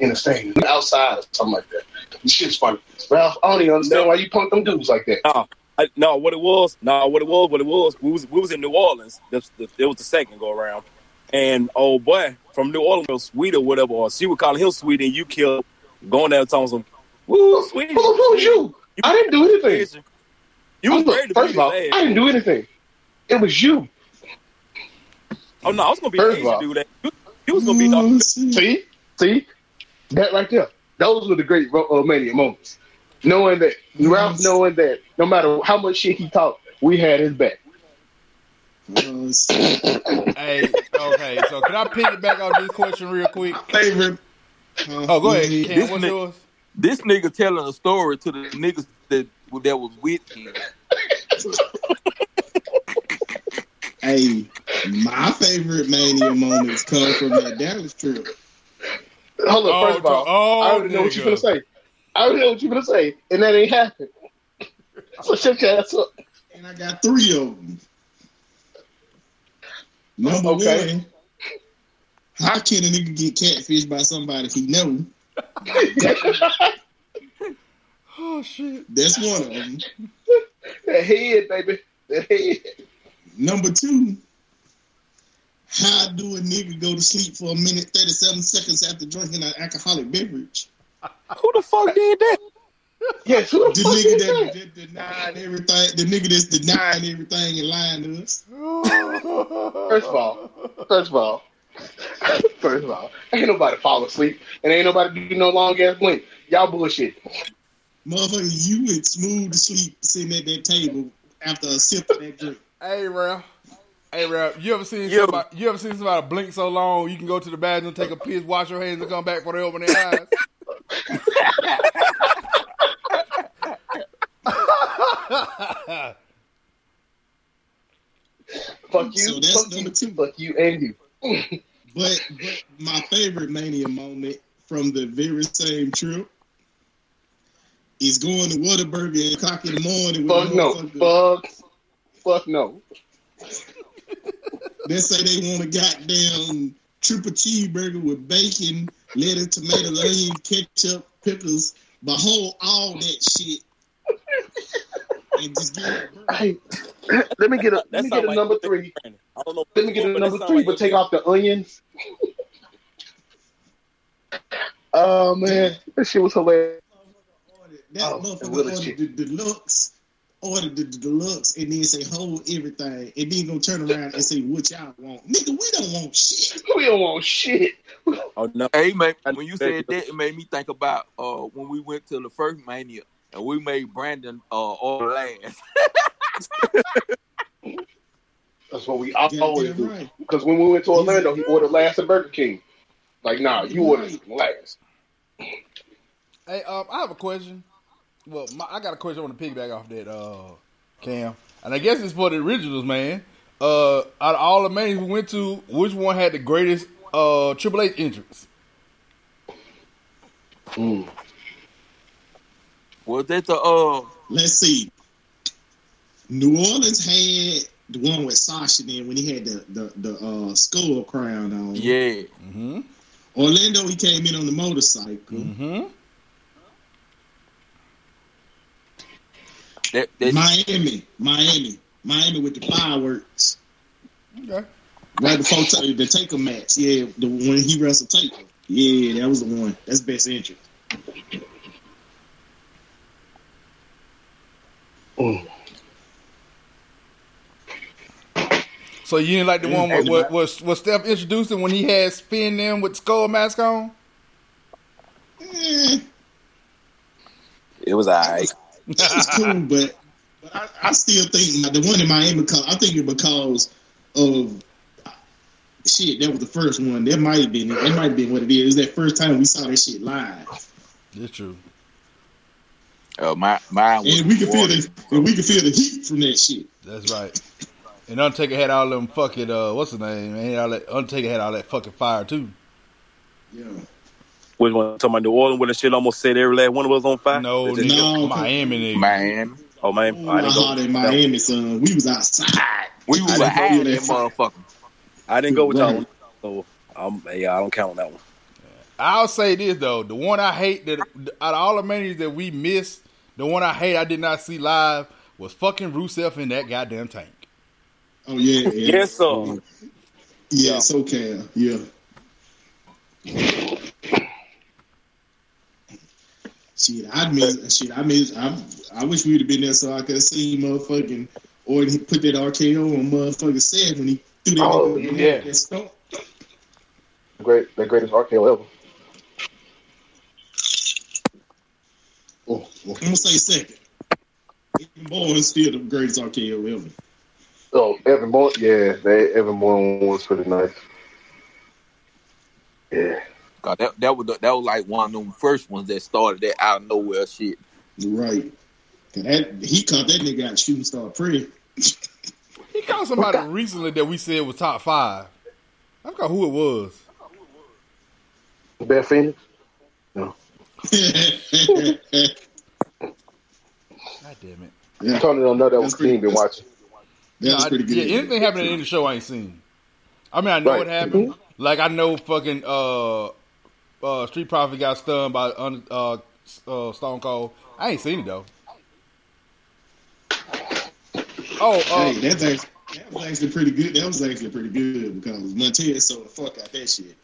in the stadium, outside or something like that. The shit's funny. Ralph, I don't even understand why you punk them dudes like that. No, I, no, what it was, no, what it was, what it was, we was we was in New Orleans. This, the, it was the second go around, and oh boy, from New Orleans, sweet or whatever, or she would call him sweet, and you killed going down telling some, woo, sweet. Who, who was you? I didn't do anything. You was Look, ready to first of all, I didn't do anything. It was you. Oh no, I was gonna be First the of all- Asian dude. That you, you was gonna be the See, see, that right there. Those were the great uh, mania moments. Knowing that Ralph, knowing that no matter how much shit he talked, we had his back. Hey, okay, so can I piggyback on this question real quick? Favorite? Oh, go ahead, Ken. This What's nigga- yours? This nigga telling a story to the niggas that that was with him. Hey, my favorite Mania moments come from that Dallas trip. Hold up, Oh, first of all, oh, I already know what you're gonna say. I already know what you're gonna say, and that ain't happened. So shut your ass up. And I got three of them. Number Okay. one, how can a nigga get catfished by somebody he know? Oh shit! That's one of them. that head, baby. That head. Number two, how do a nigga go to sleep for a minute, 37 seconds after drinking an alcoholic beverage? Who the fuck did that? Yes, who the The fuck nigga is that, that? that denied everything, the nigga that's denying everything and lying to us. First of all, first of all, first of all, ain't nobody fall asleep, and ain't nobody do no long ass blink. Y'all bullshit. Motherfucker, you went smooth to sleep sitting at that table after a sip of that drink. Hey, Ralph. Hey, Rap, You ever seen Yo. somebody? You ever seen somebody blink so long you can go to the bathroom, take a piss, wash your hands, and come back before they open their eyes? Fuck you. So that's fuck number you. two. Fuck you and you. But, but my favorite mania moment from the very same trip is going to Whataburger at o'clock in the morning. with Fuck no. Fuck. Fuck no. They say they want a goddamn triple cheeseburger with bacon, lettuce, tomato, onion, ketchup, pickles, behold all that shit. And just get it. Hey, let me get a let me get a like- number three. I don't know. Let me get a number three, like but take off the onions. Oh man, that shit was hilarious. That Oh, motherfucker and Willis ordered the deluxe, ordered the deluxe, and then say hold everything, and then gonna turn around and say what y'all want. Nigga, we don't want shit. We don't want shit. Oh no. Hey man, when you said that, it made me think about uh when we went to the first mania and we made Brandon uh order last. That's what we always Goddamn do. right. Because when we went to Orlando, he ordered last at Burger King. Like, nah, you ordered last. Hey, um, I have a question. Well, my, I got a question. I want to piggyback off that. Uh, Cam, and I guess it's for the originals, man. Uh, out of all the mains we went to, which one had the greatest uh Triple H entrance? Mm. Was that the uh? Let's see. New Orleans had the one with Sasha then when he had the the, the uh, skull crown on. Yeah, Mm-hmm. Orlando, he came in on the motorcycle. Mm-hmm. That that Miami, Miami, Miami with the fireworks Okay. right before t- the Taker match. Yeah, the when he wrestled Taker. Yeah, that was the one. That's best entrance. Mm. So you didn't like the one with what was was Steph introduced him when he had spin them with skull mask on? Eh, It was alright. That was cool, but, but I, I still think like, the one in Miami. Cause, I think it because of shit. That was the first one. That might have been. That might have been what it is. It was that first time we saw that shit live, It's true. uh, my mine was and we could feel Warriors. the and we could feel the heat from that shit. That's right. And Undertaker had all them fucking uh, what's the name? Man, all that Undertaker had all that fucking fire too. Yeah. Which one? Talking about New Orleans when the shit almost set every last one of us on fire? No, Is No. Miami nigga. Miami. Oh man, Ooh, I I didn't go. in Miami, son. We was outside. We was didn't go high to that that motherfucker. I didn't go with y'all. Right. So um, yeah, I don't count on that one. I'll say this though, the one I hate that out of all the manias that we missed, the one I hate I did not see live was fucking Rusev in that goddamn tank. Oh yeah, yeah. Yes, sir. Yeah, it's okay. Yeah. Shit, I miss. Shit, I miss. I, I wish we'd have been there so I could have seen motherfucking or he put that RKO on motherfucking Seth when he threw that. Oh, yeah. that stump. Great, the greatest RKO ever. Oh, oh, I'm gonna say second. Evan Bourne is still the greatest RKO ever. Oh, Evan Bourne, yeah, they Evan Bourne was pretty nice. Yeah, Cause that that was the, that was like one of them first ones that started that out of nowhere shit. Right. 'Cause That he caught that nigga out shooting star pretty. He caught somebody recently that we said was top five. I forgot who it was. Bad Phoenix. No. God damn it. yeah, Tony don't know that That's was King been watching. that was Nah, pretty good. Yeah, anything happening in the show I ain't seen. I mean, I know Right. what happened. Like I know fucking uh, uh, Street Profit got stunned by un- uh, uh, Stone Cold. I ain't seen it though. Oh, uh, Hey, that's actually, that was actually pretty good. That was actually pretty good because Montez sold the fuck out that shit.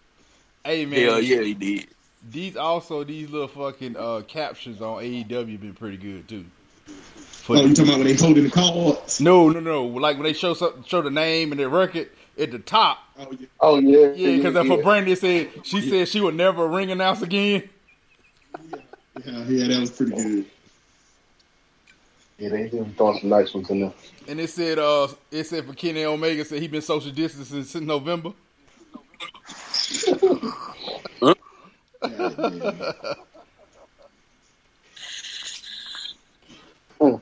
hey man, Hell yeah, he did. these also these little fucking uh, captions on AEW been pretty good too. For Oh, you talking about when they holding the cards? no, no, no. Like when they show something, show the name and the record at the top. Oh yeah. Oh yeah, Yeah, because yeah. for Brandi said she said she would never ring announce again. Yeah, yeah, that was pretty good. Yeah, they been throwing some nice ones in there. And it said, uh, it said for Kenny Omega said he been social distancing since November. Yeah, yeah.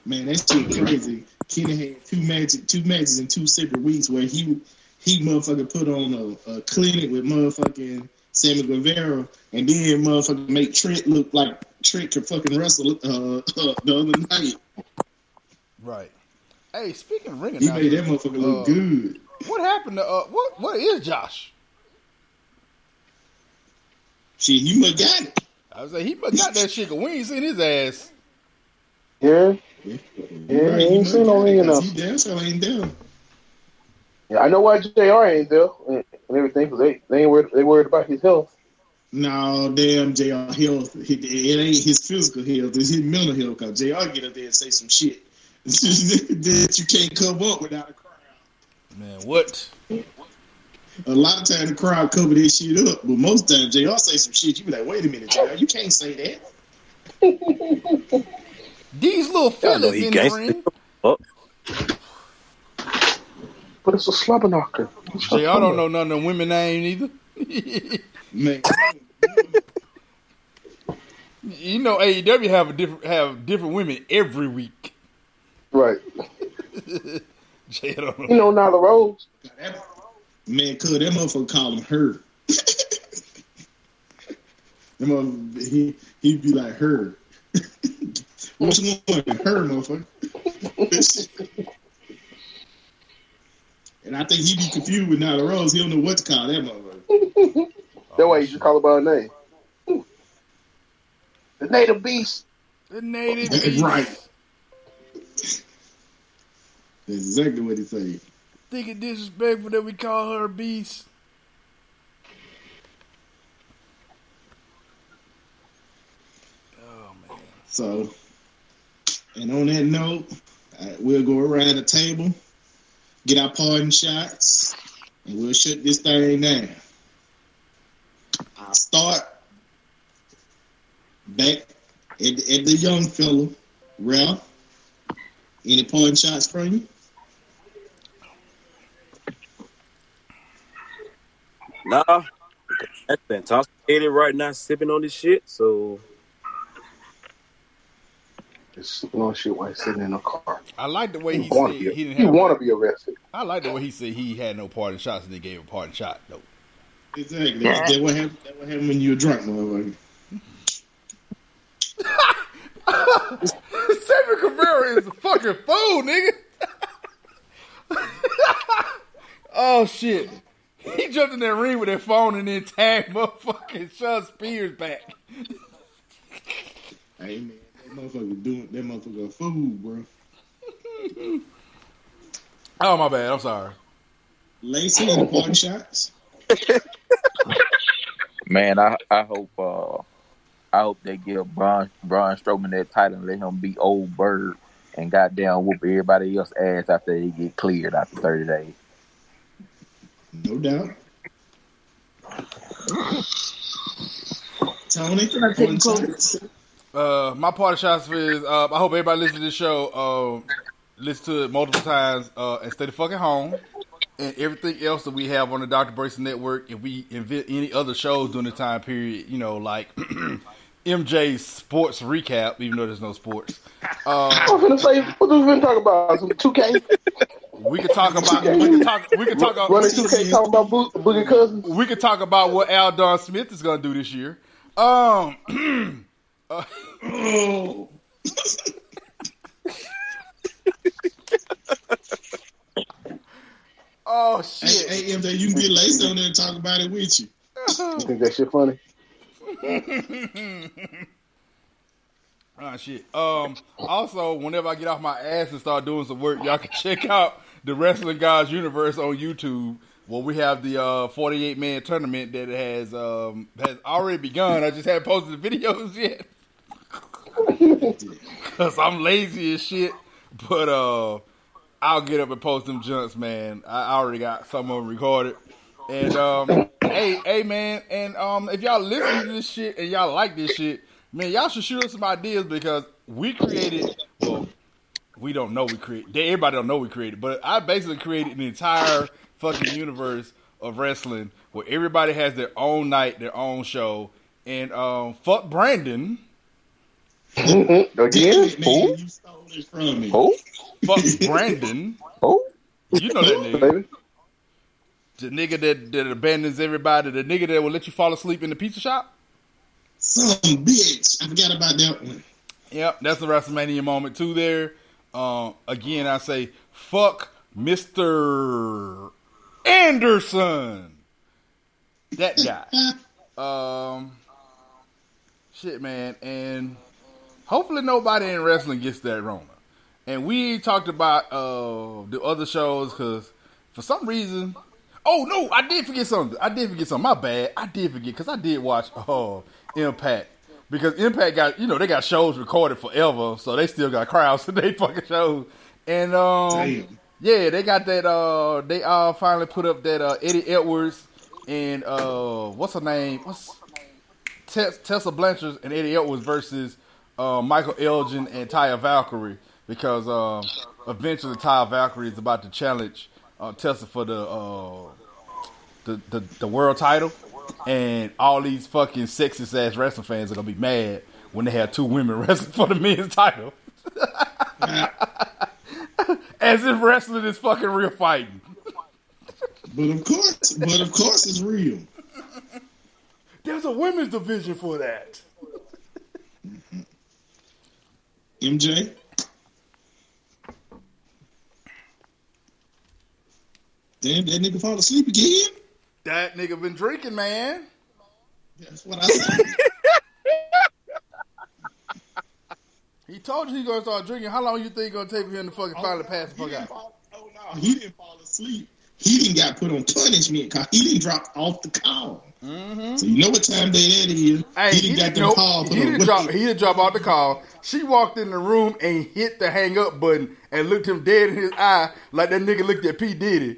Man, that shit crazy. Kenny had two matches, two matches in two separate weeks where he he motherfucking put on a, a clinic with motherfucking Sammy Guevara, and then motherfucking make Trent look like Trent could fucking wrestle uh, uh, the other night. Right. Hey, speaking of ring He made that announcers, motherfucker look Uh, good. what happened to uh, what? What is Josh? Shit, he must got it. I was like, he must got that shit. we ain't seen his ass. Yeah, Yeah, Yeah, he ain't seen no ring enough. He damn sure ain't down. Yeah. I know why Jr. ain't there and, and everything because they they ain't worried they worried about his health. No, damn, Jr. Health. It, it ain't his physical health; it's his mental health. Cause Jr. get up there and say some shit that you can't cover up without a crowd. Man, what? A lot of times the crowd cover this shit up, but most times Jr. say some shit. You be like, wait a minute, Jr. You can't say that. These little fellas he in the ring. But it's a slobber knocker. Jr. don't know none of women name either. Man, you know, AEW have a different have different women every week. Right. Jay know. You know, Nyla Rose. That- man, could that motherfucker call him her? that motherfucker, he he'd be like her. What's you want? Her motherfucker. And I think he'd be confused with Nyla Rose. He don't know what to call that motherfucker. That's way you just call her by her name. The native beast. The native That's beast. right. That's exactly what he said. Think it disrespectful that we call her a beast. Oh man. So, and on that note, uh, we'll go around the table, get our parting shots, and we'll shut this thing down. I'll start back at, at the young fella, Ralph. Any parting shots from you? Nah, that's intoxicated right now, sipping on this shit. So Just sipping on shit while he's sitting in a car. I like the way You he want said to be, he didn't you have. want to be arrested. I like the way he said he had no parting shots and they gave a parting shot though. Exactly. That's, that's what happened. That's what happened when you were drunk, motherfucker. Sammy Guevara is a fucking fool, nigga. oh shit. He jumped in that ring with that phone and then tagged motherfucking Shawn Spears back. Hey man, that motherfucker doing that motherfucker a fool, bro. Oh my bad, I'm sorry. Lacey, the parting shots? Man, I I hope uh I hope they give Braun Braun Strowman that title and let him be old bird and goddamn whoop everybody else ass after they get cleared after thirty days. No doubt. Tony, Can I take parting a close- shots? Uh, my party shots is uh, I hope everybody listen to this show, uh, listen to it multiple times, uh, and stay the fucking home. And everything else that we have on the Dr. Brayson Network, if we invent any other shows during the time period, you know, like MJ's sports recap, even though there's no sports, uh, I was gonna say, what are we been talking about? Some 2K? we could talk about we could talk we could talk Running 2K talking about Bo- Boogie Cousins? we could talk about what Aldon Smith is going to do this year. Um, Oh, oh hey, shit. hey, MJ, you can get laced on there and talk about it with you. You think that shit funny? Ah shit. Um. Also, whenever I get off my ass and start doing some work, y'all can check out the Wrestling Gods Universe on YouTube, where we have the uh 48 man tournament that has um has already begun. I just haven't posted the videos yet because I'm lazy as shit. But uh, I'll get up and post them junks, man. I already got some of them recorded. And um, hey, hey, man, and um, if y'all listen to this shit and y'all like this shit, man, y'all should shoot us some ideas because we created. Well, we don't know we created. Everybody don't know we created, but I basically created an entire fucking universe of wrestling where everybody has their own night, their own show, and um, fuck Brandon, Again? it, man, you stole it from me. Who? fuck Brandon. Who? You know that nigga. Baby? The nigga that, that abandons everybody, the nigga that will let you fall asleep in the pizza shop. Some bitch. I forgot about that one. Yep, that's the WrestleMania moment too. There, um, again, I say fuck Mister Anderson, that guy. um, shit, man, and hopefully nobody in wrestling gets that Rona. And we talked about uh the other shows because for some reason, oh no, I did forget something. I did forget something. My bad. I did forget because I did watch uh Impact because Impact got you know they got shows recorded forever, so they still got crowds to they fucking shows. And um, Damn. yeah, they got that. Uh, they all finally put up that uh, Eddie Edwards and uh, what's her name? What's Tess, Tessa Blanchard and Eddie Edwards versus uh, Michael Elgin and Taya Valkyrie because um, eventually Taya Valkyrie is about to challenge uh, Tessa for the, uh, the the the world title, and all these fucking sexist ass wrestling fans are gonna be mad when they have two women wrestling for the men's title. As if wrestling is fucking real fighting. But of course, but of course, it's real. There's a women's division for that. MJ. Damn, that nigga fall asleep again. That nigga been drinking, man. That's what I said. He told you he gonna start drinking. How long you think it's gonna take for him to fucking oh, finally pass the fuck out? fall- oh no, he didn't fall asleep. He didn't got put on punishment he didn't drop off the call. Mm-hmm. So you know what time that is. Hey, he he, didn't got nope, call he the didn't drop. He didn't drop out the call. She walked in the room and hit the hang up button and looked him dead in his eye like that nigga looked at P Diddy.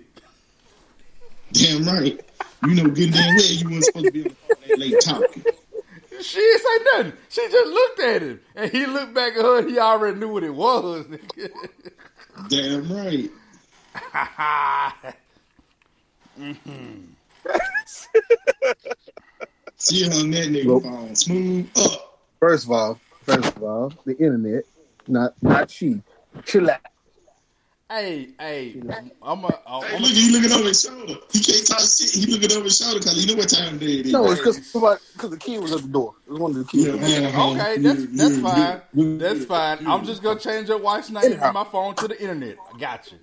Damn right. You know good damn well you weren't supposed to be on the phone that late talking. She didn't say nothing. She just looked at him and he looked back at her. and He already knew what it was. Damn right. Mm-hmm. See on that nigga Nope. phone. Smooth up. First of all, first of all, the internet, not not she. Chill out. hey, hey, I'm a. I'm Hey, a look, he looking over his shoulder. He can't talk shit. He looking over his shoulder because he know what time day it is. No, it's because because the key was at the door. It was one of the keys. Yeah, uh-huh. Okay, that's Yeah, that's yeah, fine. yeah, That's yeah, fine. yeah. I'm just gonna change your wife's name from my phone to the internet. I got you.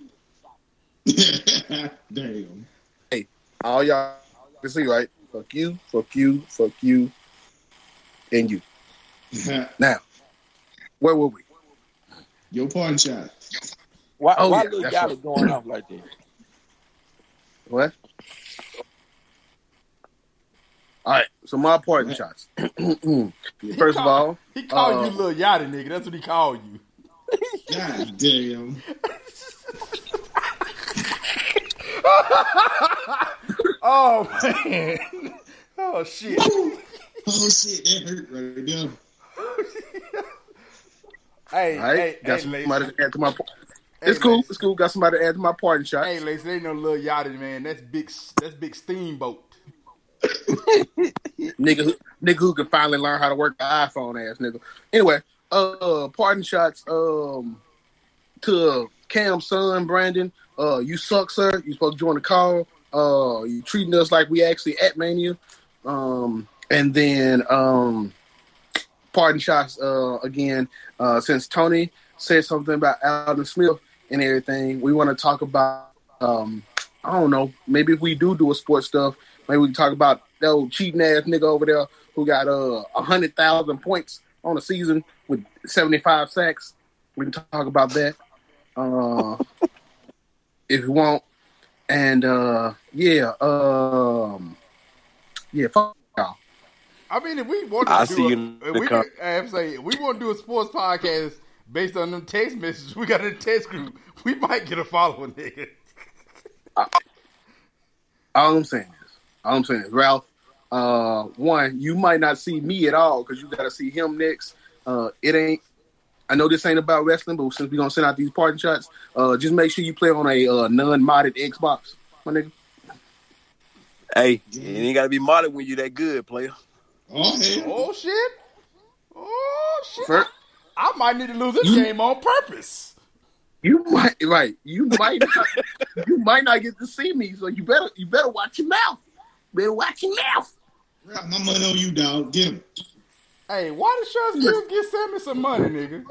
Damn. All y'all can see, right? Fuck you, fuck you, fuck you, and you. Now, where were we? Your pawn shot. Why, Oh, why yeah, Lil that's Yachty right. going off like that? What? All right, so my parting shots. First of all, He called Uh, you Lil Yachty, nigga. That's what he called you. God damn. Oh man. Oh shit. Oh shit, that hurt right there. Hey, all right, hey, got hey, Lace. somebody to add to my. par- Hey, It's cool. Lace. It's cool. Got somebody to add to my parting shot. Hey, Lace, they ain't no little Yachty, man. That's big. That's big steamboat. nigga, who, nigga who can finally learn how to work the iPhone, ass nigga. Anyway, uh, parting shots. Um, to Cam's son, Brandon. Uh, you suck, sir. You supposed to join the call. Uh, you treating us like we actually at Mania. Um, and then um, pardon shots. Uh, again, uh, since Tony said something about Aldon Smith and everything, we want to talk about. Um, I don't know. Maybe if we do do a sports stuff, maybe we can talk about that old cheating ass nigga over there who got uh a hundred thousand points on the season with seventy five sacks. We can talk about that uh, if you want. And uh, yeah, um, yeah, fuck y'all. I mean, if we want I to see do, you a, in if we, com- could, I have to say, if we want to do a sports podcast based on them text messages we got in the text group. We might get a following, nigga. All I'm saying is, all I'm saying is, Ralph. Uh, one, you might not see me at all because you got to see him next. Uh, it ain't. I know this ain't about wrestling, but since we gonna send out these parting shots, uh, just make sure you play on a uh, non-modded Xbox, my nigga. Hey, it ain't gotta be modded when you that good, player. Oh hell. Oh shit! Oh shit! First, I might need to lose this You- game on purpose. you might right. You might not, you might not get to see me, so you better you better watch your mouth. Better watch your mouth. Ralph, my money on you, dog. Get him. Hey, why did Shawn Spears give Sammy some money, nigga?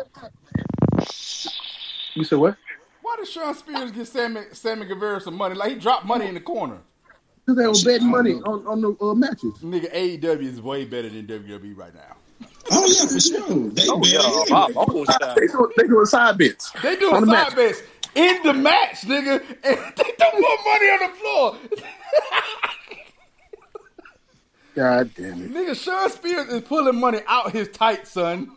You said what? Why did Shawn Spears give Sammy Sammy Guevara some money? Like he dropped money in the corner. Because they were betting money on on the uh, matches. Nigga, AEW is way better than WWE right now. Oh yeah, for sure. They Oh better yeah, anyway. Bob. They do, they doing side bits. They doing On the side match. bets in the match, nigga, and they throw more money on the floor. God damn it. nigga, Shawn Spears is pulling money out his tight, son.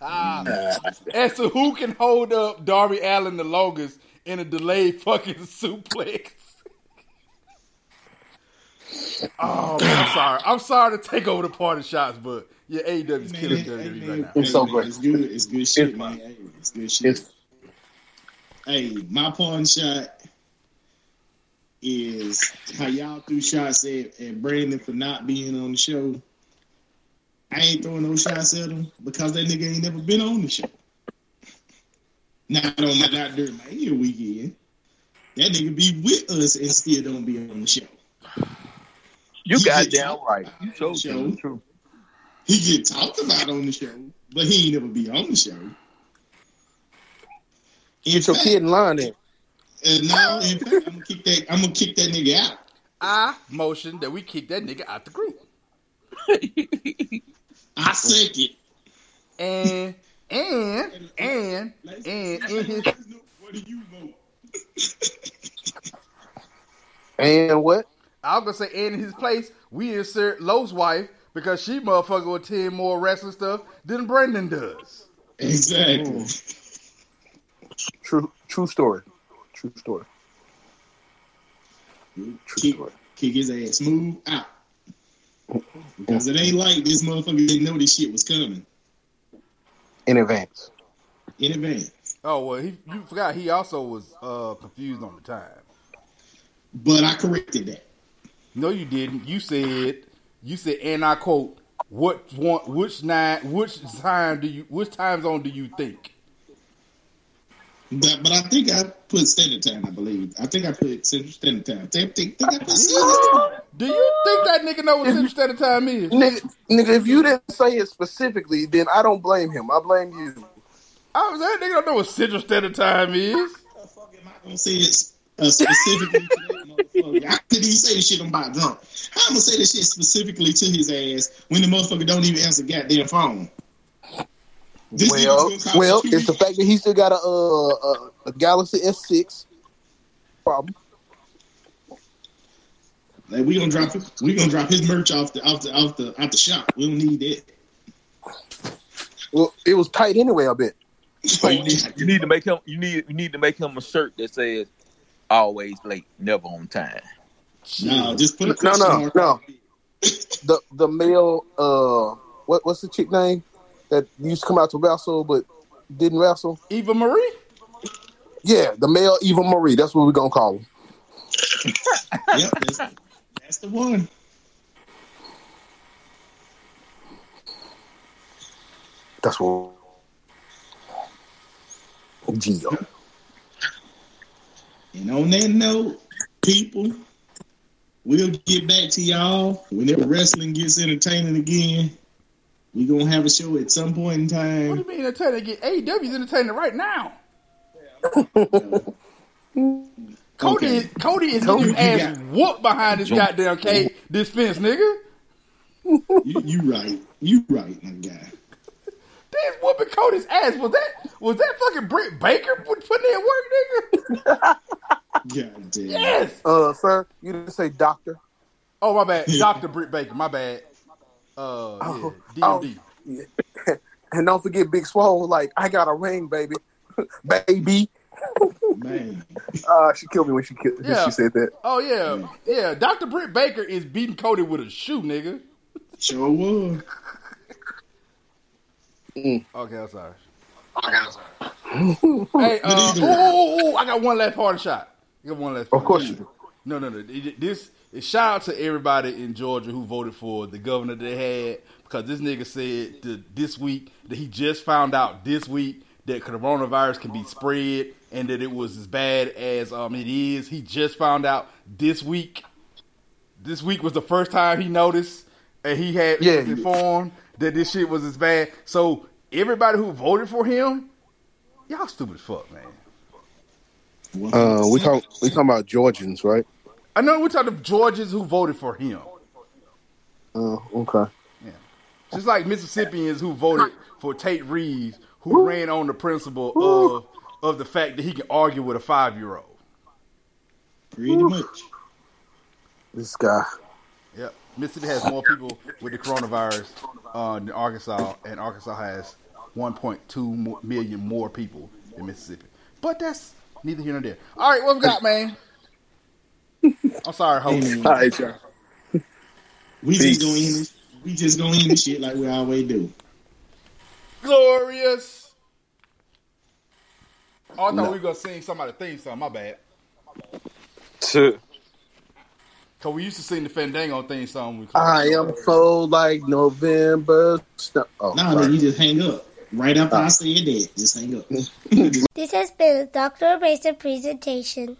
As to who can hold up Darby Allin the longest in a delayed fucking suplex. oh man, I'm sorry. I'm sorry to take over the party shots, but yeah, AEW is Man, killing hey, WWE man, right now. It's so great. It's good. It's good shit, It's man. Hey, it's good shit. It's- hey, my pawn shot is how y'all threw shots at, at Brandon for not being on the show. I ain't throwing no shots at him because that nigga ain't never been on the show. Not on my not during Mania weekend. That nigga be with us and still don't be on the show. You He got get damn talked right. You on showed the show. the truth. He get talked about on the show, but he ain't never be on the show. In Get your kid in line then. Uh, now, in fact, I'm gonna kick that. I'm gonna kick that nigga out. I motion that we kick that nigga out the group. I second. And and and and in his What do you vote? And what? I'm gonna say and in his place, we insert Lowe's wife because she motherfucker will attend more wrestling stuff than Brendan does. Exactly. True true story. True story. True Kick, story. kick his ass Move out. Because it ain't like this motherfucker didn't know this shit was coming In advance. in advance. Oh well, he you forgot he also was uh confused on the time. But I corrected that. No, you didn't. You said you said, and I quote, "What one? Which nine? Which time do you? Which time zone do you think?" But, but I think I put standard time, I believe. I think I put central standard time. I think, think, think I put standard Do you think that nigga know what Central Standard Time is? Nigga, nigga, if you didn't say it specifically, then I don't blame him. I blame you. I was that nigga don't know what Central Standard Time is. the fuck am I gonna say it uh, specifically to that motherfucker? I couldn't even say the shit I'm about drunk. How I'm gonna say this shit specifically to his ass when the motherfucker don't even answer goddamn phone? This Well, well, it's the fact that he still got a uh, a, a Galaxy S6 problem. Like we gonna drop. We gonna drop his merch off the off the off the out the shop. We don't need that. Well, it was tight anyway. I bet. So you need, you need to make him. You need you need to make him a shirt that says "Always late, never on time." no, just put a No, no, mark. no. The the male uh, what what's the chick name that used to come out to wrestle but didn't wrestle? Eva Marie. Yeah, the male Eva Marie. That's what we're gonna call him. Yep, that's, that's the one. That's what. Gio. And on that note, people, we'll get back to y'all whenever wrestling gets entertaining again. We gonna have a show at some point in time. What do you mean entertaining? Get AEW's entertaining right now. Cody, Okay. is, Cody is Cody, getting his you ass whooped behind this goddamn cage, this fence, nigga. You, you right. You right, my guy. They whooping Cody's ass. Was that was that fucking Britt Baker put- putting in work, nigga? God damn. Yes. Uh, sir, you didn't say doctor. Oh my bad, Doctor Britt Baker. My bad. Uh, Oh, yeah, oh. DMD. And don't forget Big Swole. Like I got a ring, baby, baby. Man. Uh, she killed me when she killed, when Yeah. she said that. Oh yeah, yeah. Doctor Britt Baker is beating Cody with a shoe, nigga. Sure was. Okay, I'm sorry. Okay. I'm sorry. hey, uh, ooh, ooh, ooh, I got one last party shot. I got one last. Of course you do. No, no, no. It- This is shout out to everybody in Georgia who voted for the governor they had because this nigga said that this week that he just found out this week that coronavirus can be spread and that it was as bad as um it is. He just found out this week. This week was the first time he noticed and he had Yeah. was informed that this shit was as bad. So everybody who voted for him, y'all stupid as fuck, man. Uh, we talk we talking about Georgians, right? I know we're talking Georgians who voted for him. Uh, okay. Yeah. Just like Mississippians who voted for Tate Reeves, who ran on the principle of of the fact that he can argue with a five year old. Pretty much. This guy. Yep. Mississippi has more people with the coronavirus uh, than Arkansas, and Arkansas has 1.2 million more people than Mississippi. But that's neither here nor there. All right, what we got, man? I'm sorry, host. Amen. All right, y'all. We Peace. just gonna end this. We just gonna end this shit like we always do. Glorious. Oh, I thought No. we were gonna sing somebody theme song. My bad. Tuh. Cause we used to sing the Fandango theme song. when We I am so like November. Snow. Oh, Nah, sorry. then you just hang up. Right after I said that, just hang up. This has been a Dr. Abrasive presentation.